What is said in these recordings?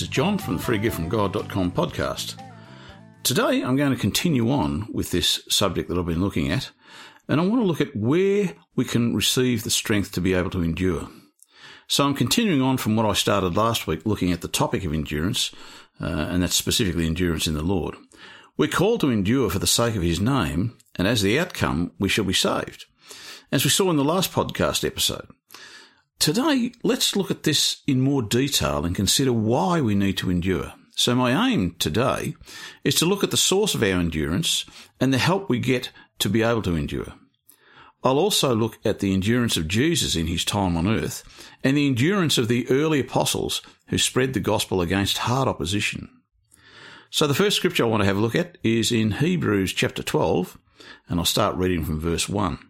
This is John from the freegiftfromgod.com podcast. Today I'm going to continue on with this subject that I've been looking at, and I want to look at where we can receive the strength to be able to endure. So I'm continuing on from what I started last week, looking at the topic of endurance, uh, and that's specifically endurance in the Lord. We're called to endure for the sake of His name, and as the outcome, we shall be saved. As we saw in the last podcast episode. Today, let's look at this in more detail and consider why we need to endure. So my aim today is to look at the source of our endurance and the help we get to be able to endure. I'll also look at the endurance of Jesus in his time on earth and the endurance of the early apostles who spread the gospel against hard opposition. So the first scripture I want to have a look at is in Hebrews chapter 12, and I'll start reading from verse 1.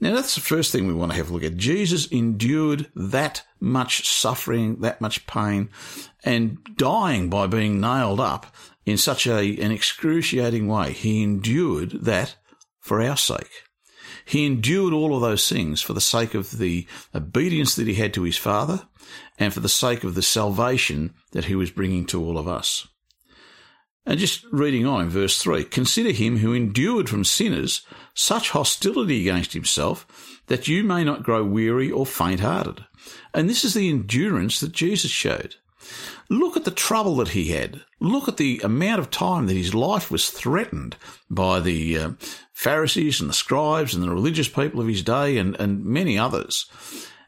Now that's the first thing we want to have a look at. Jesus endured that much suffering, that much pain, and dying by being nailed up in such a, an excruciating way. He endured that for our sake. He endured all of those things for the sake of the obedience that he had to his Father and for the sake of the salvation that he was bringing to all of us. And just reading on in verse 3 Consider him who endured from sinners such hostility against himself that you may not grow weary or faint hearted. And this is the endurance that Jesus showed. Look at the trouble that he had. Look at the amount of time that his life was threatened by the uh, Pharisees and the scribes and the religious people of his day and, and many others.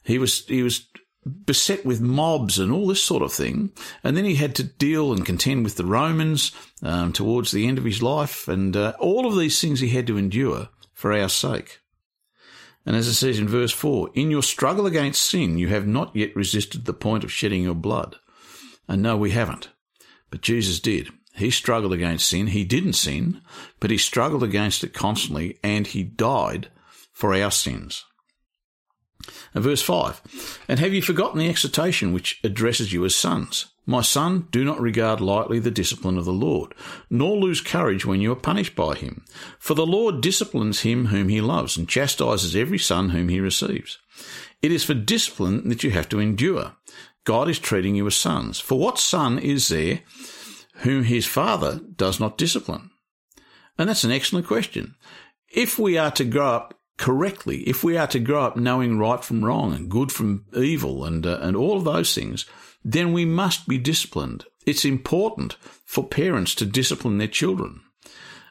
He was, he was beset with mobs and all this sort of thing. And then he had to deal and contend with the Romans um, towards the end of his life. And uh, all of these things he had to endure for our sake. And as it says in verse 4, in your struggle against sin, you have not yet resisted the point of shedding your blood. And no, we haven't. But Jesus did. He struggled against sin. He didn't sin, but he struggled against it constantly and he died for our sins. And verse 5 And have you forgotten the exhortation which addresses you as sons? My son, do not regard lightly the discipline of the Lord, nor lose courage when you are punished by him. For the Lord disciplines him whom he loves, and chastises every son whom he receives. It is for discipline that you have to endure. God is treating you as sons. For what son is there whom his father does not discipline? And that's an excellent question. If we are to grow up correctly, if we are to grow up knowing right from wrong and good from evil and, uh, and all of those things, then we must be disciplined. It's important for parents to discipline their children.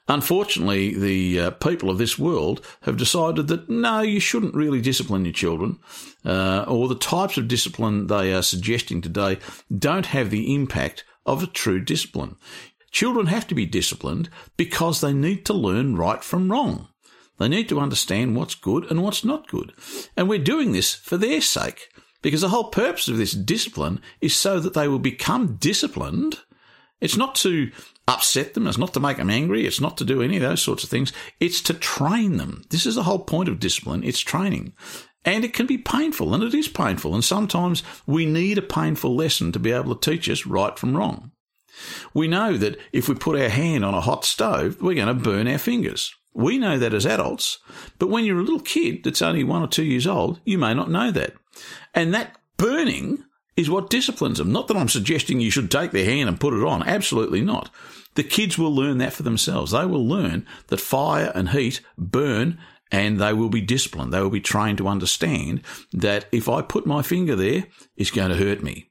Unfortunately, the uh, people of this world have decided that no, you shouldn't really discipline your children, uh, or the types of discipline they are suggesting today don't have the impact of a true discipline. Children have to be disciplined because they need to learn right from wrong. They need to understand what's good and what's not good. And we're doing this for their sake because the whole purpose of this discipline is so that they will become disciplined. It's not to upset them. It's not to make them angry. It's not to do any of those sorts of things. It's to train them. This is the whole point of discipline. It's training. And it can be painful, and it is painful. And sometimes we need a painful lesson to be able to teach us right from wrong. We know that if we put our hand on a hot stove, we're going to burn our fingers. We know that as adults, but when you're a little kid that's only one or two years old, you may not know that. And that burning is what disciplines them. Not that I'm suggesting you should take their hand and put it on. Absolutely not. The kids will learn that for themselves. They will learn that fire and heat burn and they will be disciplined. They will be trained to understand that if I put my finger there, it's going to hurt me.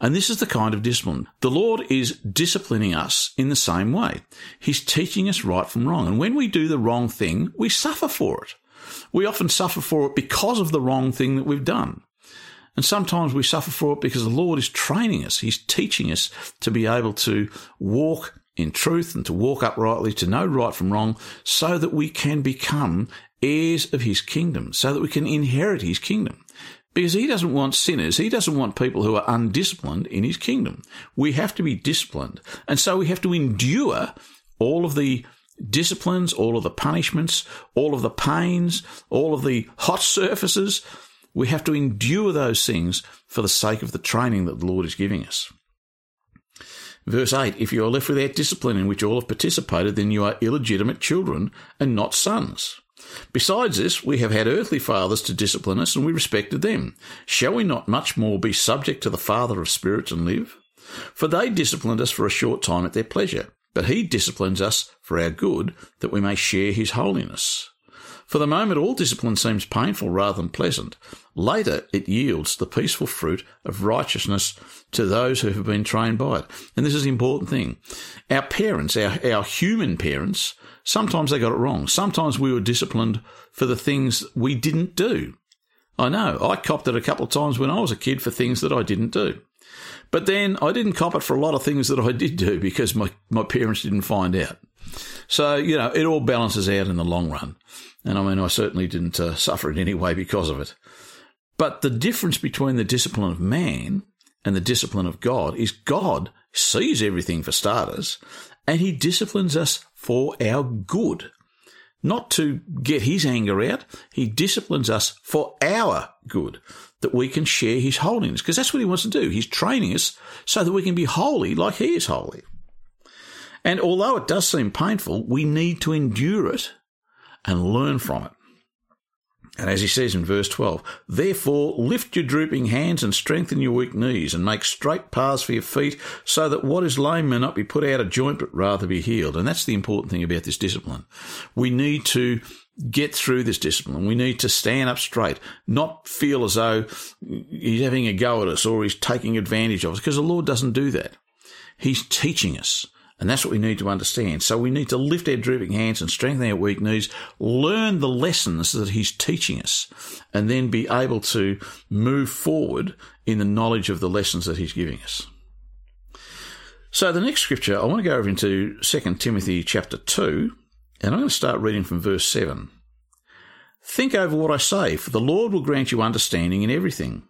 And this is the kind of discipline. The Lord is disciplining us in the same way. He's teaching us right from wrong. And when we do the wrong thing, we suffer for it. We often suffer for it because of the wrong thing that we've done. And sometimes we suffer for it because the Lord is training us. He's teaching us to be able to walk in truth and to walk uprightly, to know right from wrong, so that we can become heirs of his kingdom, so that we can inherit his kingdom. Because he doesn't want sinners. He doesn't want people who are undisciplined in his kingdom. We have to be disciplined. And so we have to endure all of the disciplines, all of the punishments, all of the pains, all of the hot surfaces. We have to endure those things for the sake of the training that the Lord is giving us. Verse 8 If you are left without discipline in which all have participated, then you are illegitimate children and not sons. Besides this, we have had earthly fathers to discipline us, and we respected them. Shall we not much more be subject to the Father of spirits and live? For they disciplined us for a short time at their pleasure, but he disciplines us for our good, that we may share his holiness. For the moment, all discipline seems painful rather than pleasant. Later, it yields the peaceful fruit of righteousness to those who have been trained by it. And this is the important thing. Our parents, our, our human parents, sometimes they got it wrong. Sometimes we were disciplined for the things we didn't do. I know, I copped it a couple of times when I was a kid for things that I didn't do. But then I didn't cop it for a lot of things that I did do because my, my parents didn't find out. So, you know, it all balances out in the long run. And I mean, I certainly didn't uh, suffer in any way because of it. But the difference between the discipline of man and the discipline of God is God sees everything for starters, and he disciplines us for our good. Not to get his anger out, he disciplines us for our good, that we can share his holiness, because that's what he wants to do. He's training us so that we can be holy like he is holy. And although it does seem painful, we need to endure it and learn from it. And as he says in verse 12, therefore lift your drooping hands and strengthen your weak knees and make straight paths for your feet so that what is lame may not be put out of joint but rather be healed. And that's the important thing about this discipline. We need to get through this discipline. We need to stand up straight, not feel as though he's having a go at us or he's taking advantage of us because the Lord doesn't do that. He's teaching us. And that's what we need to understand. So we need to lift our drooping hands and strengthen our weak knees, learn the lessons that he's teaching us, and then be able to move forward in the knowledge of the lessons that he's giving us. So the next scripture, I want to go over into 2 Timothy chapter 2, and I'm going to start reading from verse 7. Think over what I say, for the Lord will grant you understanding in everything.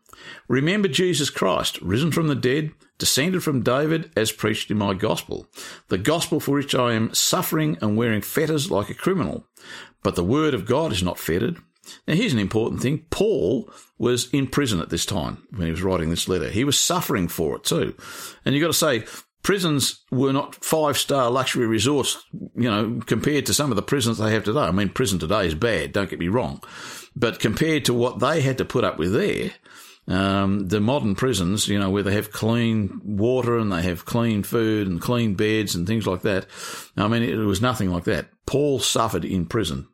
Remember Jesus Christ, risen from the dead, descended from David, as preached in my gospel, the gospel for which I am suffering and wearing fetters like a criminal. But the word of God is not fettered. Now, here's an important thing. Paul was in prison at this time when he was writing this letter. He was suffering for it too. And you've got to say, prisons were not five star luxury resorts, you know, compared to some of the prisons they have today. I mean, prison today is bad, don't get me wrong. But compared to what they had to put up with there, um, the modern prisons, you know, where they have clean water and they have clean food and clean beds and things like that. I mean, it was nothing like that. Paul suffered in prison.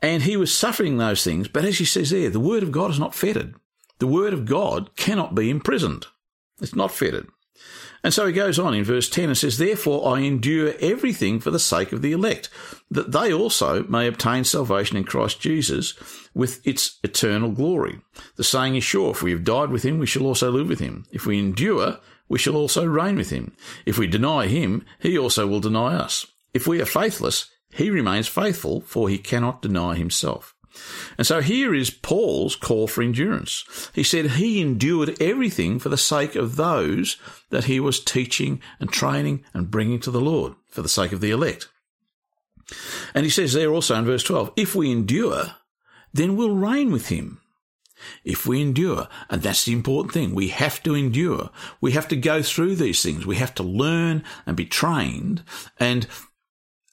And he was suffering those things, but as he says there, the word of God is not fettered. The word of God cannot be imprisoned. It's not fettered. And so he goes on in verse 10 and says, Therefore I endure everything for the sake of the elect, that they also may obtain salvation in Christ Jesus with its eternal glory. The saying is sure, if we have died with him, we shall also live with him. If we endure, we shall also reign with him. If we deny him, he also will deny us. If we are faithless, he remains faithful, for he cannot deny himself. And so here is Paul's call for endurance. He said he endured everything for the sake of those that he was teaching and training and bringing to the Lord, for the sake of the elect. And he says there also in verse 12, if we endure, then we'll reign with him. If we endure, and that's the important thing, we have to endure. We have to go through these things. We have to learn and be trained. And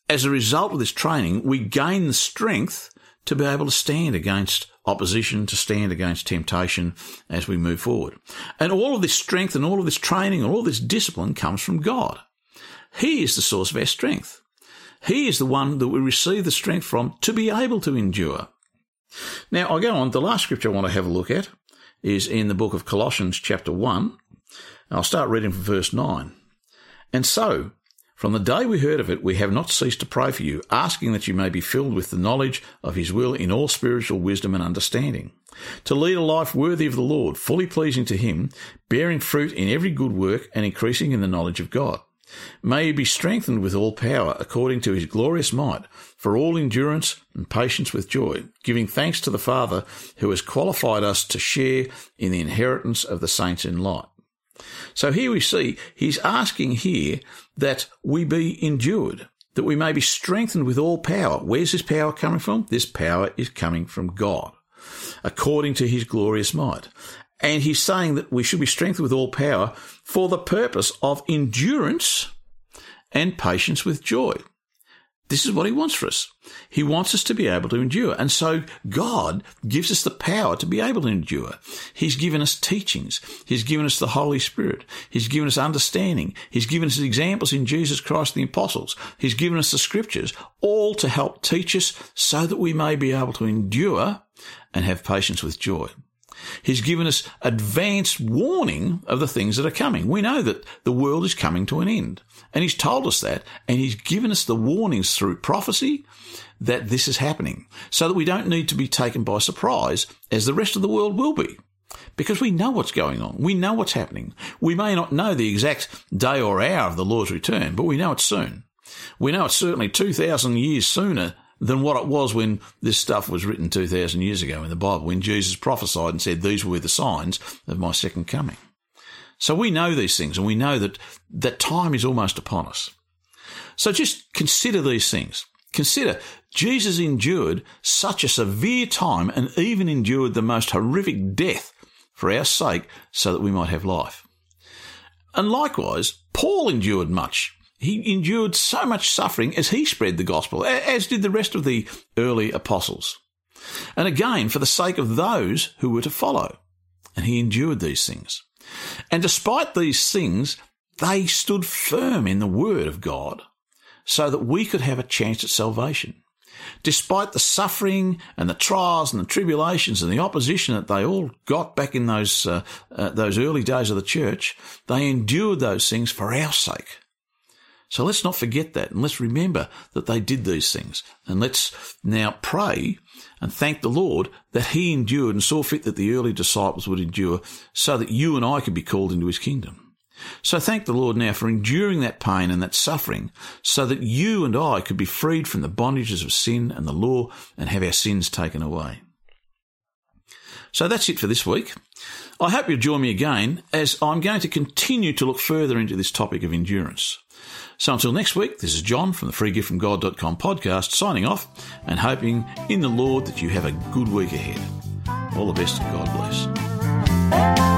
as a result of this training, we gain the strength to be able to stand against opposition, to stand against temptation as we move forward. And all of this strength and all of this training and all this discipline comes from God. He is the source of our strength. He is the one that we receive the strength from to be able to endure. Now, I'll go on. The last scripture I want to have a look at is in the book of Colossians, chapter 1. I'll start reading from verse 9. And so, from the day we heard of it, we have not ceased to pray for you, asking that you may be filled with the knowledge of his will in all spiritual wisdom and understanding, to lead a life worthy of the Lord, fully pleasing to him, bearing fruit in every good work and increasing in the knowledge of God. May you be strengthened with all power according to his glorious might, for all endurance and patience with joy, giving thanks to the Father who has qualified us to share in the inheritance of the saints in light. So here we see he's asking here that we be endured, that we may be strengthened with all power. Where's this power coming from? This power is coming from God, according to his glorious might. And he's saying that we should be strengthened with all power for the purpose of endurance and patience with joy. This is what he wants for us. He wants us to be able to endure. And so God gives us the power to be able to endure. He's given us teachings. He's given us the Holy Spirit. He's given us understanding. He's given us examples in Jesus Christ the apostles. He's given us the scriptures, all to help teach us so that we may be able to endure and have patience with joy. He's given us advanced warning of the things that are coming. We know that the world is coming to an end. And he's told us that. And he's given us the warnings through prophecy that this is happening so that we don't need to be taken by surprise as the rest of the world will be. Because we know what's going on. We know what's happening. We may not know the exact day or hour of the Lord's return, but we know it's soon. We know it's certainly 2,000 years sooner than what it was when this stuff was written 2,000 years ago in the Bible, when Jesus prophesied and said, These were the signs of my second coming. So we know these things and we know that that time is almost upon us. So just consider these things. Consider Jesus endured such a severe time and even endured the most horrific death for our sake so that we might have life. And likewise, Paul endured much he endured so much suffering as he spread the gospel, as did the rest of the early apostles. And again, for the sake of those who were to follow. And he endured these things. And despite these things, they stood firm in the word of God so that we could have a chance at salvation. Despite the suffering and the trials and the tribulations and the opposition that they all got back in those uh, uh, those early days of the church, they endured those things for our sake. So let's not forget that and let's remember that they did these things. And let's now pray and thank the Lord that he endured and saw fit that the early disciples would endure so that you and I could be called into his kingdom. So thank the Lord now for enduring that pain and that suffering so that you and I could be freed from the bondages of sin and the law and have our sins taken away. So that's it for this week. I hope you'll join me again as I'm going to continue to look further into this topic of endurance. So until next week, this is John from the freegiftfromgod.com podcast signing off and hoping in the Lord that you have a good week ahead. All the best and God bless.